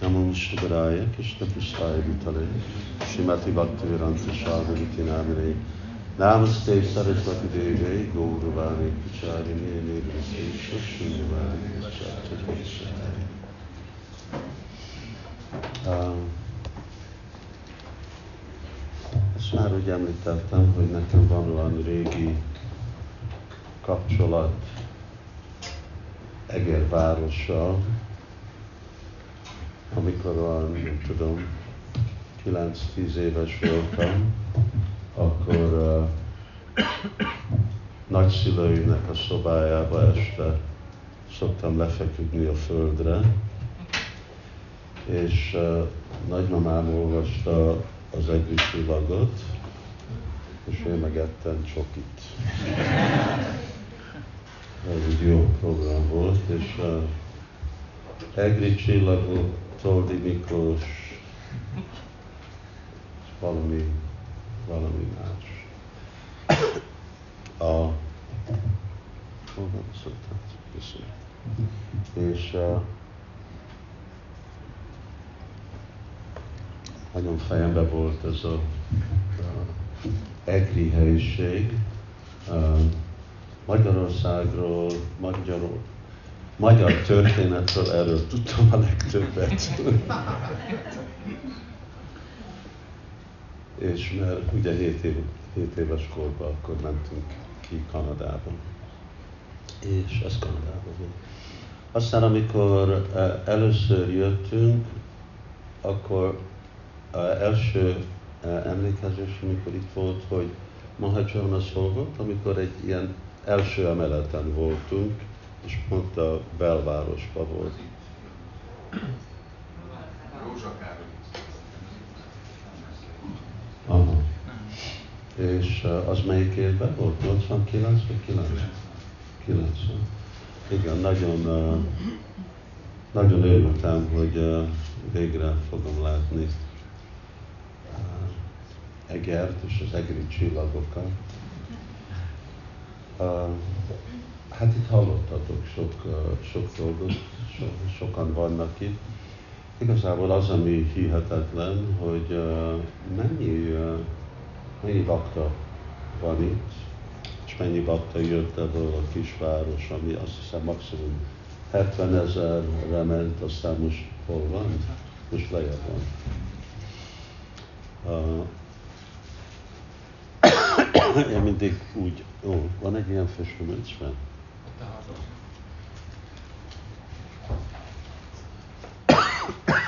Namo Vishnupadaya Krishna Prasthaya Vitale Shrimati Bhakti Vedanta Swami Namine Namaste Saraswati Deve Gauravani Pracharini Nirvasi Shushundavani Pracharini Ezt már úgy említettem, hogy nekem van olyan régi kapcsolat Eger várossal, amikor olyan, nem tudom, 9-10 éves voltam, akkor uh, nagyszülőinek a szobájába este szoktam lefeküdni a földre, és uh, nagymamám olvasta az egri csillagot, és én megettem csokit. Ez egy jó program volt, és uh, egri csillagot, Toldi Miklós, valami, valami más. A, hol van És uh, nagyon fejembe volt ez a, a egri helyiség. Uh, Magyarországról, Magyarországról, magyar történetről erről tudtam a legtöbbet. És mert ugye 7, év, 7 éves korban akkor mentünk ki Kanadába. És ez Kanadában volt. Aztán amikor e, először jöttünk, akkor első e, emlékezés, amikor itt volt, hogy Mahajcsarna szolgott, amikor egy ilyen első emeleten voltunk, és pont a belvárosban volt. Aha. És az melyik évben volt? 89 vagy 90? 90. Igen, nagyon, nagyon örültem, hogy végre fogom látni Egert és az egri csillagokat. Hát itt hallottatok sok, sok dolgot, so, sokan vannak itt. Igazából az, ami hihetetlen, hogy mennyi, mennyi bakta van itt, és mennyi bakta jött ebből a kisváros, ami azt hiszem maximum 70 ezerre ment, aztán most hol van? Most lejjebb van. Én mindig úgy, ó, van egy ilyen festőműncben? kis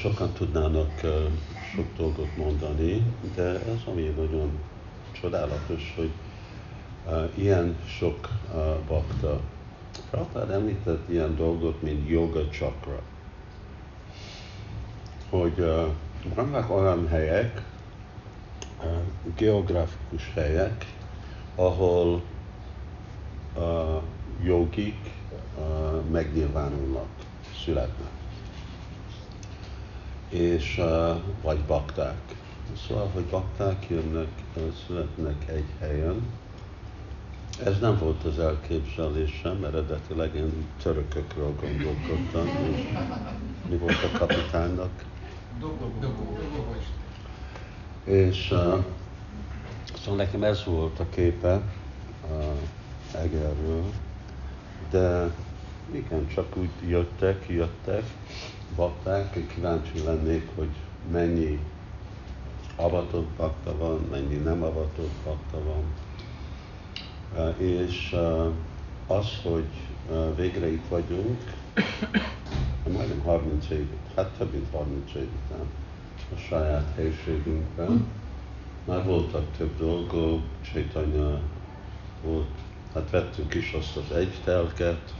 sokan tudnának sok dolgot mondani, de ez ami nagyon csodálatos, hogy ilyen sok bakta. Prabhupád említett ilyen dolgot, mint yoga chakra. Hogy vannak olyan helyek, geográfikus helyek, ahol jogik megnyilvánulnak, születnek. És vagy bakták. Szóval, hogy bakták jönnek, születnek egy helyen. Ez nem volt az elképzelésem, eredetileg én törökökről gondolkodtam, és mi volt a kapitánynak? És uh, szóval nekem ez volt a képe uh, Egerről, de igen, csak úgy jöttek, jöttek, bakták, kíváncsi lennék, hogy mennyi avatott bakta van, mennyi nem avatott bakta van. Uh, és uh, az, hogy uh, végre itt vagyunk, majdnem 30 év, hát több mint 30 év után a saját helységünkben. Már voltak több dolgok, Csaitanya volt, hát vettünk is azt az egy telket,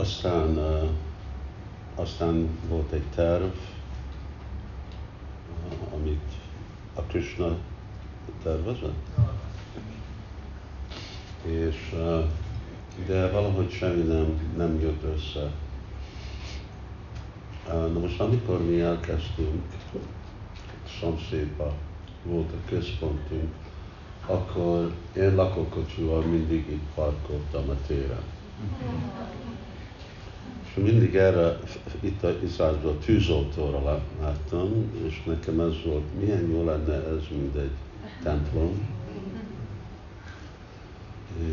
aztán, aztán volt egy terv, a Krishna tervezett. És de valahogy semmi nem, nem jött össze. Na most amikor mi elkezdtünk, szomszédba volt a központunk, akkor én lakókocsival mindig itt parkoltam a téren. És mindig erre, itt a Iszázban tűzoltóra láttam, és nekem ez volt, milyen jó lenne ez, mint egy templom.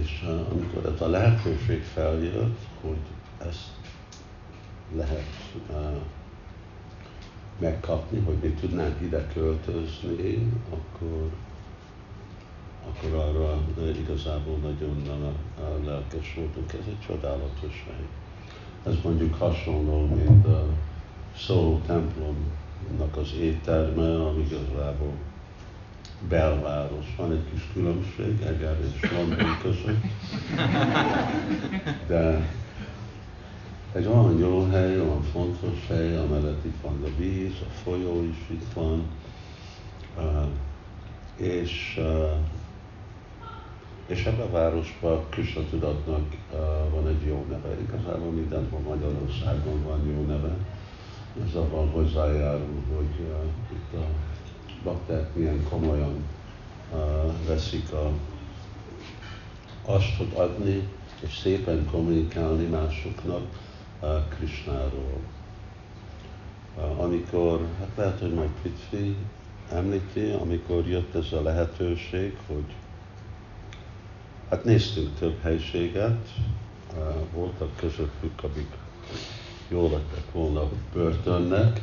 És amikor ez a lehetőség feljött, hogy ezt lehet uh, megkapni, hogy mi tudnánk ide költözni, akkor, akkor arra igazából nagyon lelkes voltunk. Ez egy csodálatos hely. Ez mondjuk hasonló, mint a Szóló templomnak az étterme, ami igazából belváros. Van egy kis különbség Eger és London között, de egy olyan jó hely, olyan fontos hely, amellett itt van a víz, a folyó is itt van, és, és ebben a városban Krishna tudatnak van egy jó neve. Igazából mindenhol Magyarországon van jó neve. Ez abban hozzájárul, hogy itt a bakták milyen komolyan veszik a, azt, hogy adni, és szépen kommunikálni másoknak, Krishnáról. Amikor, hát lehet, hogy majd Pitfi említi, amikor jött ez a lehetőség, hogy hát néztünk több helységet, voltak közöttük, akik jól lettek volna börtönnek,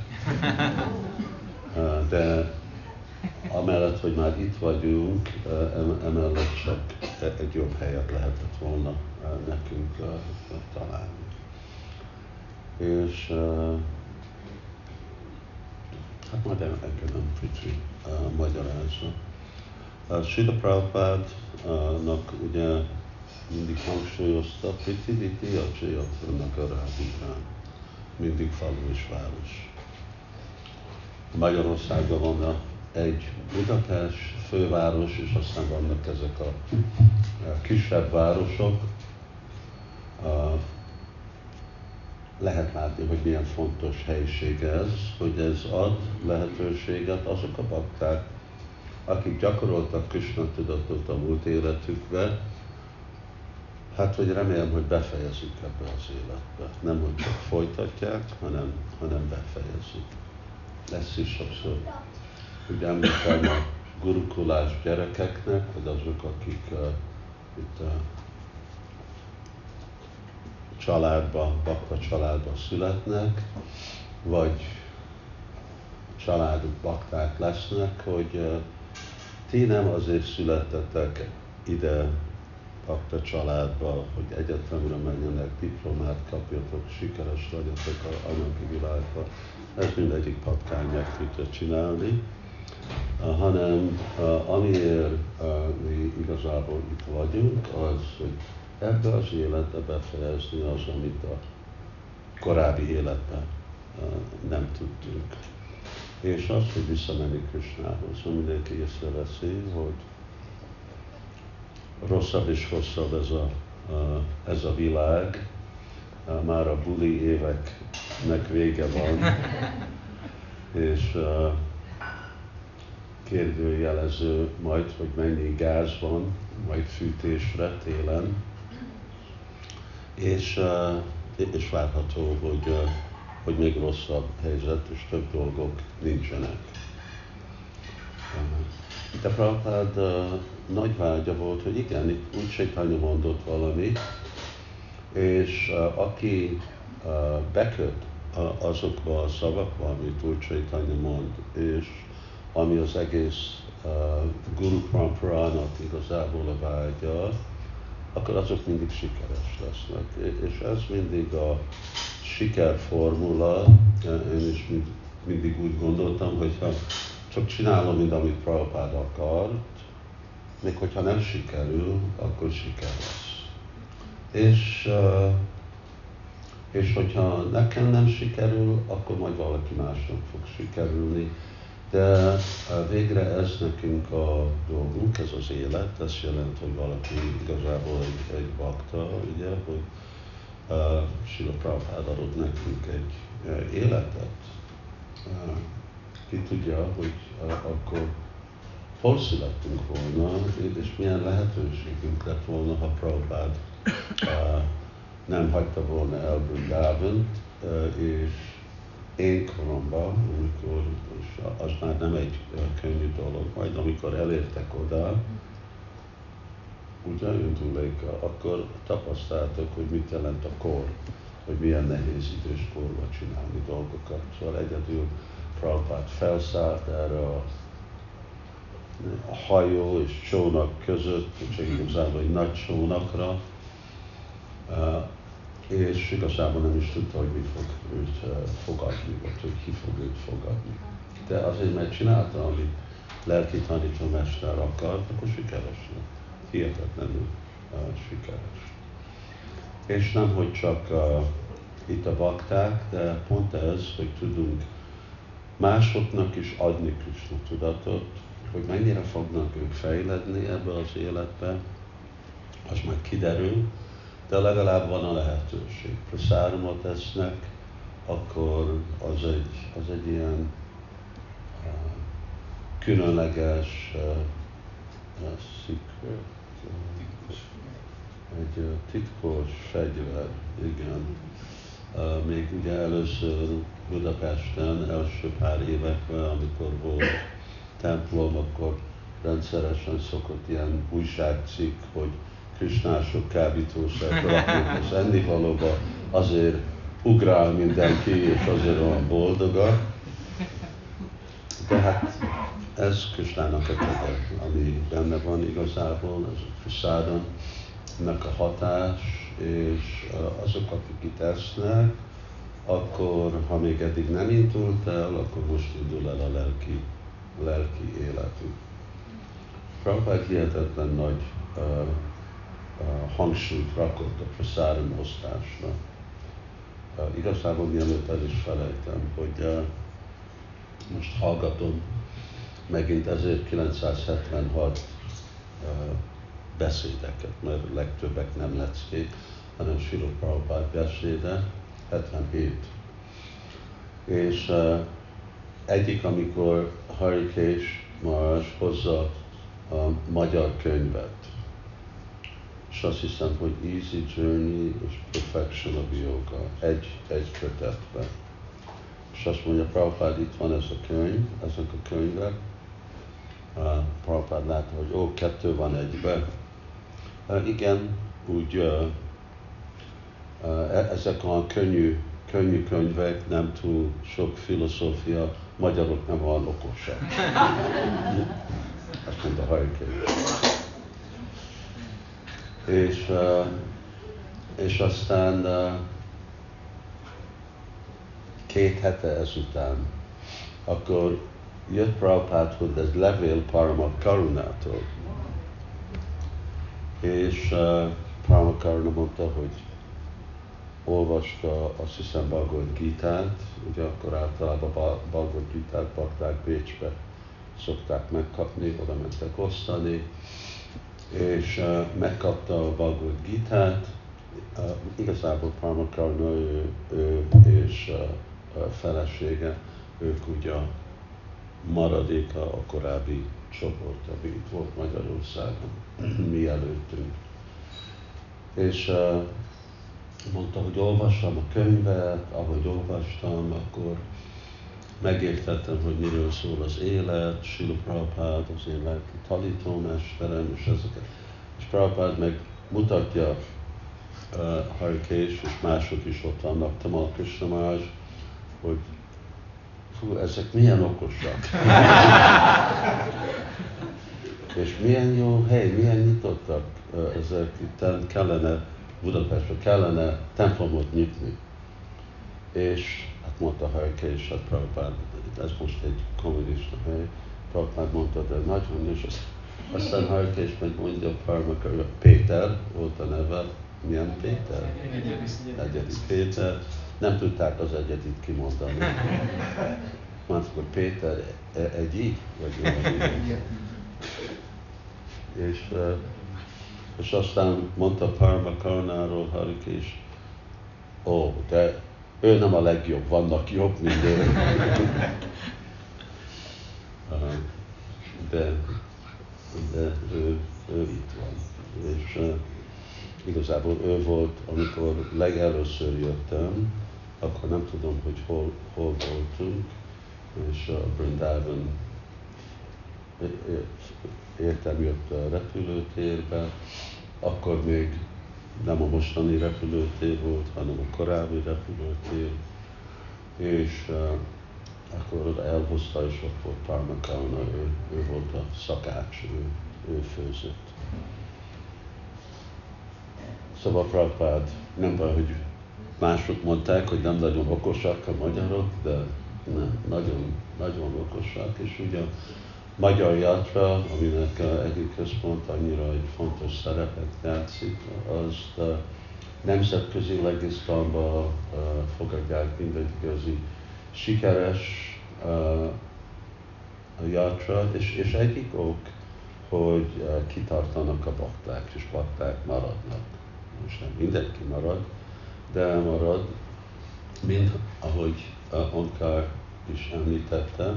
de amellett, hogy már itt vagyunk, emellett csak egy jobb helyet lehetett volna nekünk találni és hát majd elkezdem kicsi uh, magyarázza. Uh, Srila Prabhupádnak ugye mindig hangsúlyozta, Priti Viti Acsayatranak a Rádikán, mindig falu és város. Magyarországon van a egy Budapest főváros, és aztán vannak ezek a kisebb városok, lehet látni, hogy milyen fontos helység ez, hogy ez ad lehetőséget azok a bakták, akik gyakoroltak Krishna tudatot a múlt életükbe, hát hogy remélem, hogy befejezik ebbe az életbe. Nem, hogy csak folytatják, hanem, hanem befejezik. Lesz is sokszor, hogy említem a gurukulás gyerekeknek, hogy azok, akik uh, itt uh, családba, bakta családba születnek, vagy családok bakták lesznek, hogy ti nem azért születtetek ide bakta családba, hogy egyetemre menjenek, diplomát kapjatok, sikeres legyetek a anyagi világba. Ez mindegyik patkány meg tudja csinálni, hanem amiért mi igazából itt vagyunk, az, hogy ebbe az életbe befejezni az, amit a korábbi életben nem tudtunk. És az, hogy visszamenni Krisnához, mindenki észreveszi, hogy rosszabb és rosszabb ez a, ez a világ, már a buli éveknek vége van, és kérdőjelező majd, hogy mennyi gáz van, majd fűtésre télen, és, és várható, hogy, hogy még rosszabb helyzet, és több dolgok nincsenek. De Prabhupád nagy vágya volt, hogy igen, itt úgy Chaitanya mondott valami, és aki beköt azokba a szavakba, amit úgy Chaitanya mond, és ami az egész Guru Paramparának igazából a vágya, akkor azok mindig sikeres lesznek. És ez mindig a sikerformula, én is mindig úgy gondoltam, hogy ha csak csinálom, mint amit Prabhupád akart, még hogyha nem sikerül, akkor siker lesz. És, és hogyha nekem nem sikerül, akkor majd valaki másnak fog sikerülni. De végre ez nekünk a dolgunk, ez az élet, ez jelent, hogy valaki igazából egy, egy bakta, ugye, hogy uh, Sila Prabhupád adott nekünk egy uh, életet. Uh, ki tudja, hogy uh, akkor hol születtünk volna, és milyen lehetőségünk lett volna, ha Prabhupád uh, nem hagyta volna el Brindávant, uh, és én koromban, amikor, az már nem egy könnyű dolog, majd amikor elértek oda, ugye Jöntüléka, akkor tapasztaltak, hogy mit jelent a kor, hogy milyen nehéz idős csinálni dolgokat. Szóval egyedül Prabhupát felszállt erre a, a hajó és csónak között, csak igazából egy nagy csónakra, és igazából nem is tudta, hogy mi fog őt fogadni, vagy hogy ki fog őt fogadni. De azért, mert csinálta, amit lelki tanítómester akart, akkor sikeres lett. Hihetetlenül uh, sikeres. És nem, hogy csak uh, itt a bakták, de pont ez, hogy tudunk másoknak is adni Krishna tudatot, hogy mennyire fognak ők fejledni ebbe az életbe, az majd kiderül, de legalább van a lehetőség. Prasárumot esznek, akkor az egy, az egy ilyen uh, különleges uh, uh, egy uh, titkos fegyver, igen. Uh, még ugye először Budapesten, első pár években, amikor volt templom, akkor rendszeresen szokott ilyen újságcikk, hogy krisnások kábítószer raknak az ennivalóba, azért ugrál mindenki, és azért olyan boldogak. De hát ez Krisnának a kege, ami benne van igazából, ez a Prasádon, ennek a hatás, és azok, akik itt esznek, akkor, ha még eddig nem indult el, akkor most indul el a lelki, lelki életük. Prabhupád hihetetlen nagy uh, hangsúlyt rakott a praszárum osztásra. Igazából mielőtt el is felejtem, hogy most hallgatom megint 1976 beszédeket, mert legtöbbek nem leckék, hanem Silo Prabhupád beszéde, 77. És uh, egyik, amikor Harikés Mars hozza a magyar könyvet, és azt hiszem, hogy Easy Journey és Perfection of Yoga egy, egy kötetben. És azt mondja, Prabhupád, itt van ez a könyv, ezek a könyvek. Uh, Prabhupád látta, hogy ó, kettő van egyben. Uh, igen, úgy uh, uh, ezek a könnyű, könnyű könyvek, nem túl sok filozófia, magyarok nem olyan okosak. Azt mondta Hajkény és, és aztán két hete ezután, akkor jött hogy ez levél Parama Karunától, és uh, Parama Karuna mondta, hogy olvasta azt hiszem Bhagavad Gita-t, ugye akkor általában Bhagavad Gita-t bakták Bécsbe szokták megkapni, oda mentek osztani, és uh, megkapta a Bhagavad Gita-t, uh, igazából Parmakarna ő, ő és uh, a felesége, ők ugye maradéka a korábbi csoport, ami itt volt Magyarországon, mielőttünk. És uh, mondta, hogy olvassam a könyvet, ahogy olvastam, akkor megértettem, hogy miről szól az élet, Sila Prabhupád, az én lelki tanítómesterem, és ezeket. És Prabhupád meg mutatja uh, Harikés, és mások is ott vannak, Tamal Krishnamás, hogy fú, ezek milyen okosak. és milyen jó hely, milyen nyitottak uh, ezek, itt kellene Budapestre, kellene templomot nyitni. És Hát mondta Hajke és hát Prabhupád, ez most egy kommunista hely, Prabhupád mondta, de nagyon is, aztán Hajke és meg mondja Parmaka, Péter volt a neve, milyen Péter? Egyedi Péter. Nem tudták az egyedit kimondani. mondtuk, hogy Péter e, egyi, vagy és, és aztán mondta Parma Karnáról Harik is, ó, de ő nem a legjobb, vannak jobb, mint ő. de, de ő, ő itt van. És igazából ő volt, amikor legelőször jöttem, akkor nem tudom, hogy hol, hol voltunk, és a Brindában értem jött a repülőtérbe, akkor még nem a mostani repülőtér volt, hanem a korábbi repülőtér, és uh, akkor elhozta, és volt Parmakana, ő, ő volt a szakács, ő, ő főzött. Szóval Prabhupád nem baj, hogy mások mondták, hogy nem nagyon okosak a magyarok, de nem, nagyon, nagyon okosak, és ugye magyar játra, aminek egyik központ annyira egy fontos szerepet játszik, az a nemzetközi legisztamba fogadják mindegy igazi sikeres a és, és egyik ok, hogy kitartanak a bakták, és bakták maradnak. Most nem mindenki marad, de marad, mint ahogy Onkár is említette,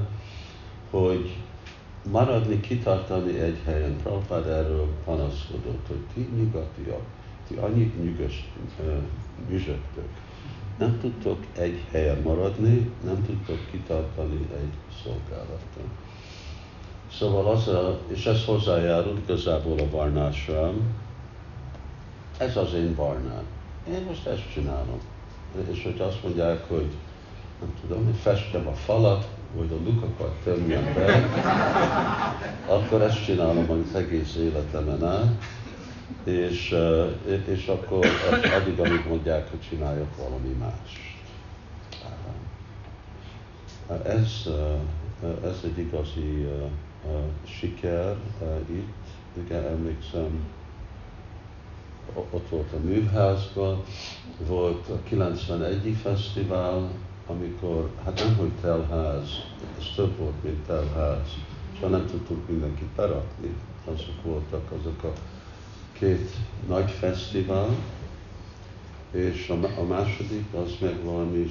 hogy maradni, kitartani egy helyen. Prabhupád erről panaszkodott, hogy ti nyugatiak, ti annyit nyügös, nyüzsögtök. Nem tudtok egy helyen maradni, nem tudtok kitartani egy szolgálaton. Szóval az a, és ez hozzájárul igazából a varnásra, ez az én barnám. Én most ezt csinálom. És hogy azt mondják, hogy nem tudom, hogy festem a falat, vagy a lukakat tömjem be, akkor ezt csinálom az egész életemen át, és, és akkor addig, amíg mondják, hogy csináljak valami más. Ez, ez egy igazi siker itt. Igen, emlékszem, ott volt a műházban, volt a 91. fesztivál, amikor, hát nem, hogy telház, ez több volt, mint telház, és nem tudtuk mindenkit berakni. Azok voltak azok a két nagy fesztivál, és a, a második az meg valami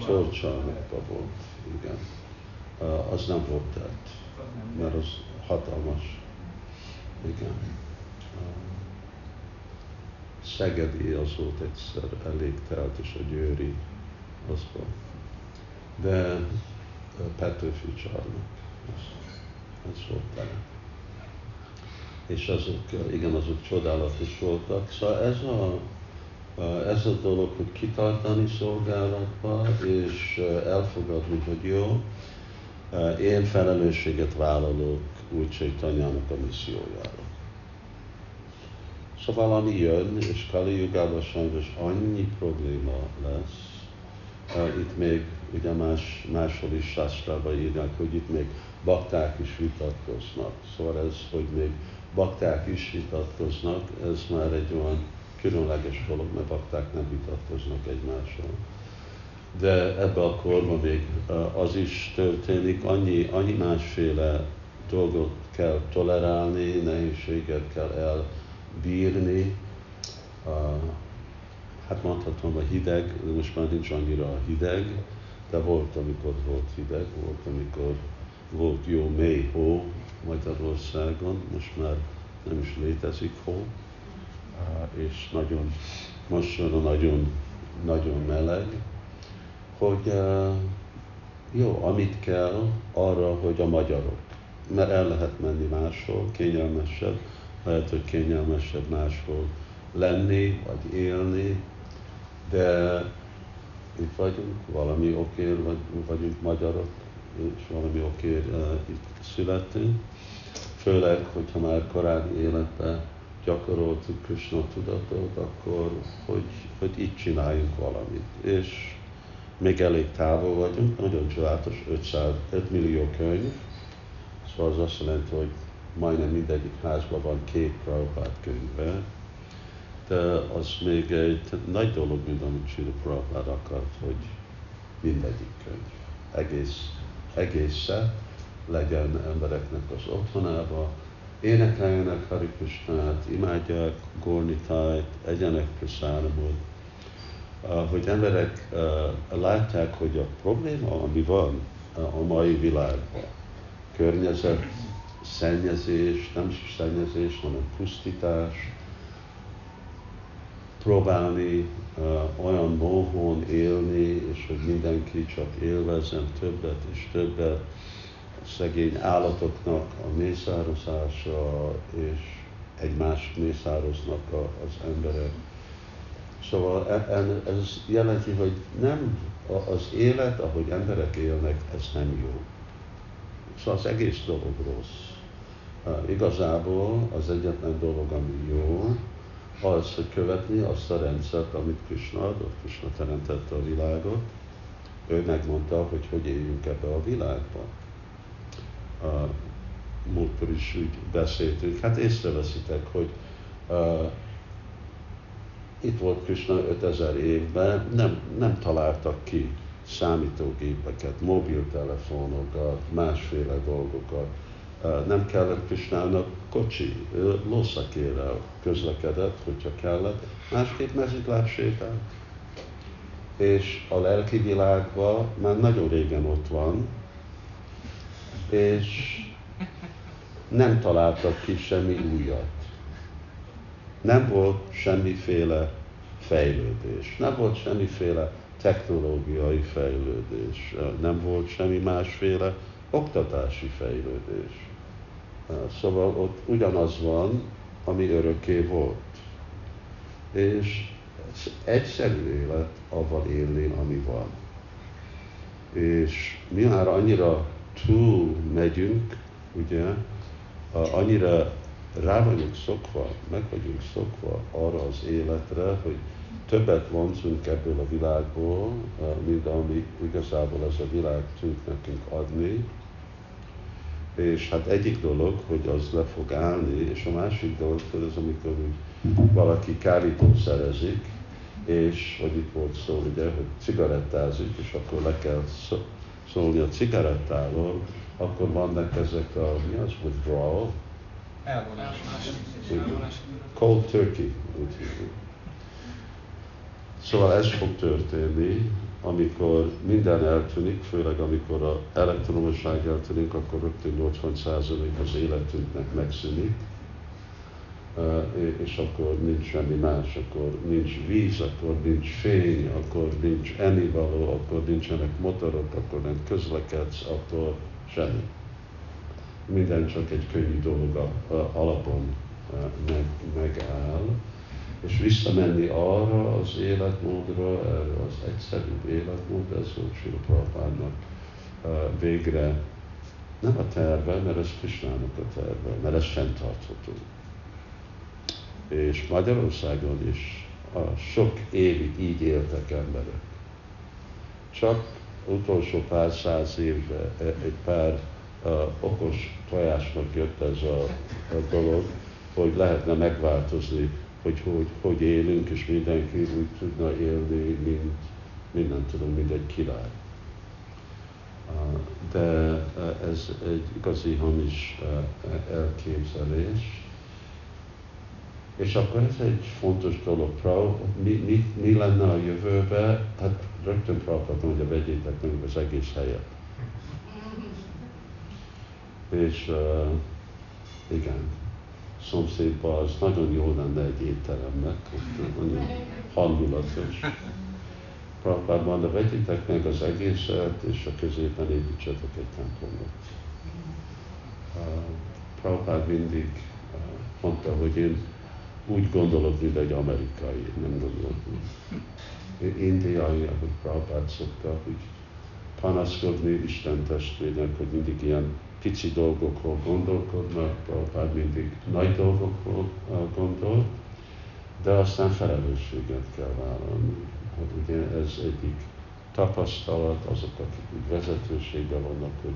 sportcsarnokban volt, igen. Az nem volt tett, mert az hatalmas. Igen. Szegedi az volt egyszer elég telt, és a Győri az volt. De Petőfi csarnok, az volt. És azok, igen, azok csodálatos voltak. Szóval ez a, ez a dolog, hogy kitartani szolgálatba, és elfogadni, hogy jó, én felelősséget vállalok úgy Csaitanyának a missziójára. Szóval ami jön, és Kali Jugában sajnos annyi probléma lesz, itt még ugye más, máshol is Sástrában írják, hogy itt még bakták is vitatkoznak. Szóval ez, hogy még bakták is vitatkoznak, ez már egy olyan különleges dolog, mert bakták nem vitatkoznak egymással. De ebbe a korban még az is történik, annyi, annyi másféle dolgot kell tolerálni, nehézséget kell elbírni. Hát mondhatom a hideg, de most már nincs annyira hideg, de volt, amikor volt hideg, volt, amikor volt jó mély hó Magyarországon, most már nem is létezik hó, és nagyon, most nagyon, nagyon meleg, hogy jó, amit kell arra, hogy a magyarok, mert el lehet menni máshol, kényelmesebb, lehet, hogy kényelmesebb máshol lenni, vagy élni, de itt vagyunk, valami okért vagy, vagyunk magyarok, és valami okért uh, itt születtünk. Főleg, hogyha már korábbi életben gyakoroltuk Krishna tudatot, akkor hogy, hogy itt csináljunk valamit. És még elég távol vagyunk, nagyon csodálatos, 500, 5 millió könyv, szóval az azt jelenti, hogy majdnem mindegyik házban van két Prabhupád könyve, de az még egy nagy dolog, mint amit Sri Prabhupád akart, hogy mindegyik könyv. egész, egésze legyen embereknek az otthonába, énekeljenek Hari Krishnát, imádják Gornitájt, egyenek Prasáramot, hogy emberek látják, hogy a probléma, ami van a mai világban, környezet, szennyezés, nem szennyezés, hanem pusztítás, próbálni uh, olyan móhon élni, és hogy mindenki csak élvezzen többet és többet, a szegény állatoknak a mészározása, és egymás mészároznak az emberek. Szóval e, ez jelenti, hogy nem az élet, ahogy emberek élnek, ez nem jó. Szóval az egész dolog rossz. Igazából az egyetlen dolog, ami jó, az, hogy követni azt a rendszert, amit Krishna adott. Krishna teremtette a világot, ő megmondta, hogy hogy éljünk ebbe a világba. A múltkor is úgy beszéltünk, hát észreveszitek, hogy uh, itt volt Krishna 5000 évben, nem, nem találtak ki számítógépeket, mobiltelefonokat, másféle dolgokat. Nem kellett Krisnának kocsi, lószakérrel közlekedett, hogyha kellett, másképp mezitláb sétált. És a lelki világban már nagyon régen ott van, és nem találtak ki semmi újat. Nem volt semmiféle fejlődés, nem volt semmiféle technológiai fejlődés, nem volt semmi másféle oktatási fejlődés. Szóval ott ugyanaz van, ami örökké volt. És egyszerű élet avval élni, ami van. És mi már annyira túl megyünk, ugye, annyira rá vagyunk szokva, meg vagyunk szokva arra az életre, hogy többet vonzunk ebből a világból, mint ami igazából ez a világ tud nekünk adni. És hát egyik dolog, hogy az le fog állni, és a másik dolog, hogy az, amikor úgy valaki kárítószerezik, és hogy itt volt szó, ugye, hogy cigarettázik, és akkor le kell szólni a cigarettáról, akkor vannak ezek a, mi az, withdrawal? Elvonás. Cold turkey, úgy hívjuk. Szóval ez fog történni, amikor minden eltűnik, főleg amikor a elektromosság eltűnik, akkor rögtön 80% az életünknek megszűnik, és akkor nincs semmi más, akkor nincs víz, akkor nincs fény, akkor nincs ennivaló, akkor nincsenek motorok, akkor nem közlekedsz, akkor semmi. Minden csak egy könnyű dolog alapon meg, megáll visszamenni arra az életmódra, erre az egyszerűbb életmód, ez volt Prabhupádnak végre nem a terve, mert ez Krisnának a terve, mert ez fenntartható. És Magyarországon is a sok évig így éltek emberek. Csak utolsó pár száz évben egy pár uh, okos tojásnak jött ez a, a dolog, hogy lehetne megváltozni hogy, hogy hogy élünk, és mindenki úgy tudna élni, mint, mint nem tudom, mint egy király. De ez egy igazi hamis elképzelés. És akkor ez egy fontos dolog. Mi, mi, mi lenne a jövőbe? Hát rögtön Prabhupada mondja, vegyétek meg az egész helyet. És uh, igen, szomszédban, az nagyon jó lenne egy étteremnek, ott nagyon hangulatos. Prabhupád mondta, vegyitek meg az egészet, és a középen építsetek egy templomot. Uh, Prabhupád mindig uh, mondta, hogy én úgy gondolok, mint egy amerikai, nem gondolok, mint indiai, ahogy Prabhupád szokta, hogy panaszkodni Isten testvérnek, hogy mindig ilyen pici dolgokról gondolkodnak, Prabhupád mindig nagy dolgokról gondol, de aztán felelősséget kell vállalni. Hát ugye ez egyik tapasztalat, azok, akik úgy vezetőségben vannak, hogy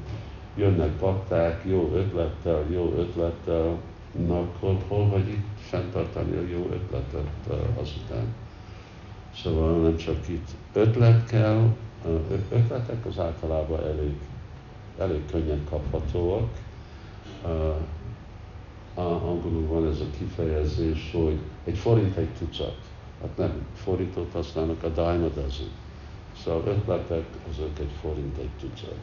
jönnek bakták, jó ötlettel, jó ötlettel, na akkor hol vagy itt fenntartani a jó ötletet azután. Szóval nem csak itt ötlet kell, ötlet életek az általában elég, elég könnyen kaphatóak. Uh, angolul van ez a kifejezés, hogy egy forint egy tucat. Hát nem forintot használnak, a dime a dozen. Szóval ötletek, azok egy forint egy tucat.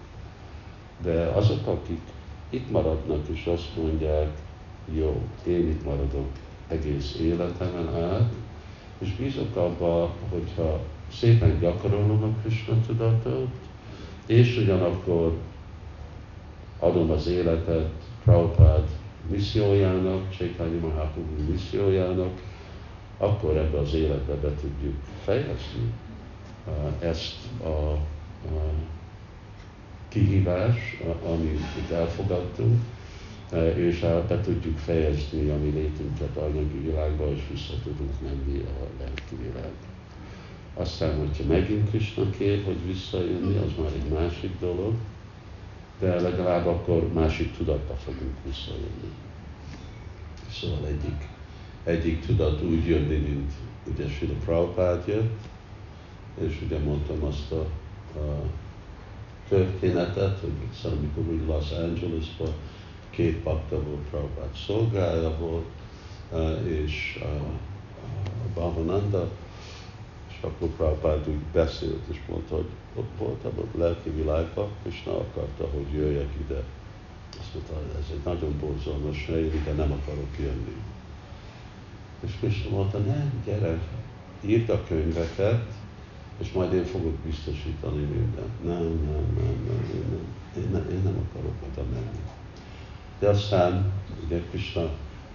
De azok, akik itt maradnak és azt mondják, jó, én itt maradok egész életemen át, és bízok abba, hogyha szépen gyakorolom a Krishna tudatot, és ugyanakkor adom az életet Prabhupád missziójának, Csékányi Mahaprabhu missziójának, akkor ebbe az életbe be tudjuk fejezni ezt a, a kihívás, amit itt elfogadtunk, és be tudjuk fejezni a mi létünket anyagi világba, és vissza tudunk menni a lelki világba. Aztán, hogyha megint Krishna kér, hogy visszajönni, az már egy másik dolog, de legalább akkor másik tudatba fogunk visszajönni. Szóval egyik, egyik tudat úgy jönni, mint ugye Sila Prabhupád jött, és ugye mondtam azt a, a történetet, hogy amikor úgy Los Angelesban két pakta volt Prabhupád szolgája volt, és a Bhavananda, és akkor Prabhupád úgy beszélt, és mondta, hogy ott voltam a lelki világban, és ne akarta, hogy jöjjek ide. Azt mondta, hogy ez egy nagyon borzalmas hely, ide nem akarok jönni. És Krishna mondta, nem, gyere, írd a könyveket, és majd én fogok biztosítani mindent. Nem, nem, nem, nem, én nem, én nem, én nem akarok oda menni. De aztán, ugye Krishna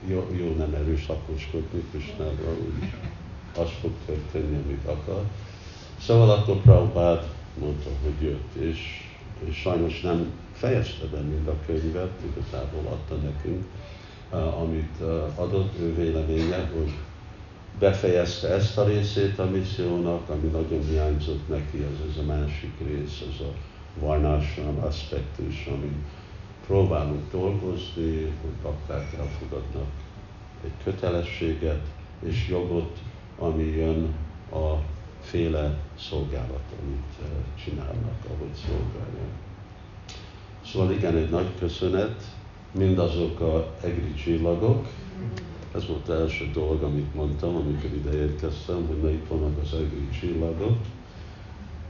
jó, jó nem erőszakoskodni Krishnára, úgy az fog történni, amit akar. Szóval akkor Prabhupád mondta, hogy jött, és, és sajnos nem fejezte be mind a könyvet, igazából adta nekünk, amit adott ő véleménye, hogy befejezte ezt a részét a missziónak, ami nagyon hiányzott neki, az ez a másik rész, az a varnásram aspektus, ami próbálunk dolgozni, hogy bakták elfogadnak egy kötelességet és jogot, ami jön a féle szolgálat, amit eh, csinálnak, ahogy szolgálják. Szóval igen, egy nagy köszönet mindazok a egri csillagok, ez volt az első dolog, amit mondtam, amikor ide érkeztem, hogy na itt vannak az egri csillagok,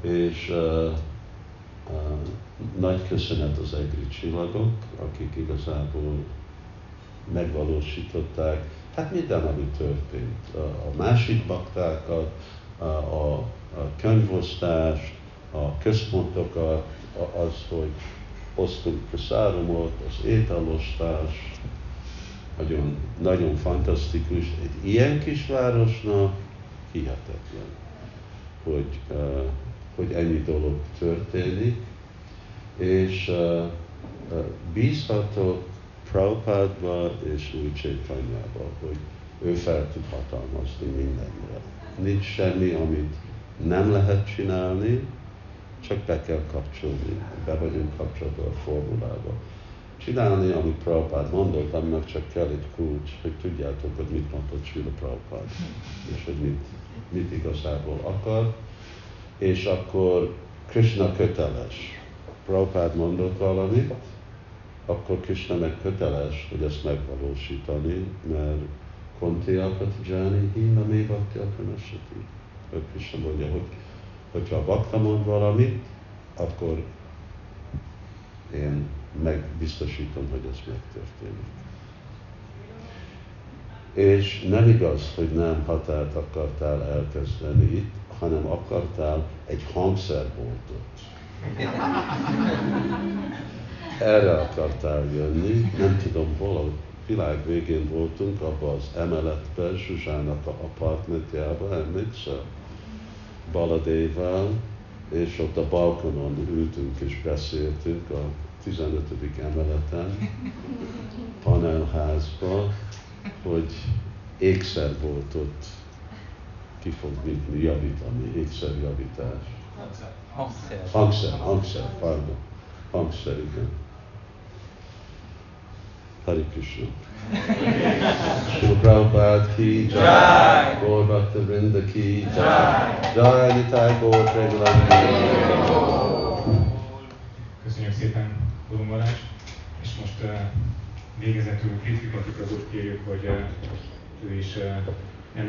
és uh, nagy köszönet az egri csillagok, akik igazából megvalósították, hát minden, ami történt. A, másik baktákat, a, a, könyvosztást, a központokat, az, hogy osztunk szárumot, az ételosztást, nagyon, nagyon fantasztikus. Egy ilyen kis városnak hihetetlen, hogy, uh, hogy ennyi dolog történik, és uh, bízhatok Prabhupádba és új Csaitanyába, hogy ő fel tud hatalmazni mindenre. Nincs semmi, amit nem lehet csinálni, csak be kell kapcsolni, be vagyunk kapcsolva a formulába. Csinálni, amit Prabhupád mondott, aminek csak kell egy kulcs, hogy tudjátok, hogy mit mondott Srila Prabhupád, és hogy mit, mit igazából akar, és akkor Krishna köteles. Prabhupád mondott valamit, akkor Krishna meg köteles, hogy ezt megvalósítani, mert Kontiakat Jani Hina még Bhakti Akanasati. Krishna mondja, hogy hogyha a bakta mond valamit, akkor én megbiztosítom, hogy ez megtörténik. És nem igaz, hogy nem határt akartál elkezdeni itt, hanem akartál egy hangszerboltot. Erre akartál jönni, nem tudom hol, a világ végén voltunk, abban az emeletben, Zsuzsának a apartmentjában, emlékszel? Baladével, és ott a balkonon ültünk és beszéltünk a 15. emeleten, panelházba, hogy ékszer volt ott, ki fog nyitni, javítani, ékszerjavítás. Hangszer. Hangszer, hangszer, pardon. Hangszer, igen. Hari Krishna. Shri Prabhupada ki jai, Gaur Bhakta Vrinda ki jai, Jai Nitai Gaur Pregalanti. támadást, és most uh, végezetül Krisztipatikot úgy kérjük, hogy uh, ő is uh,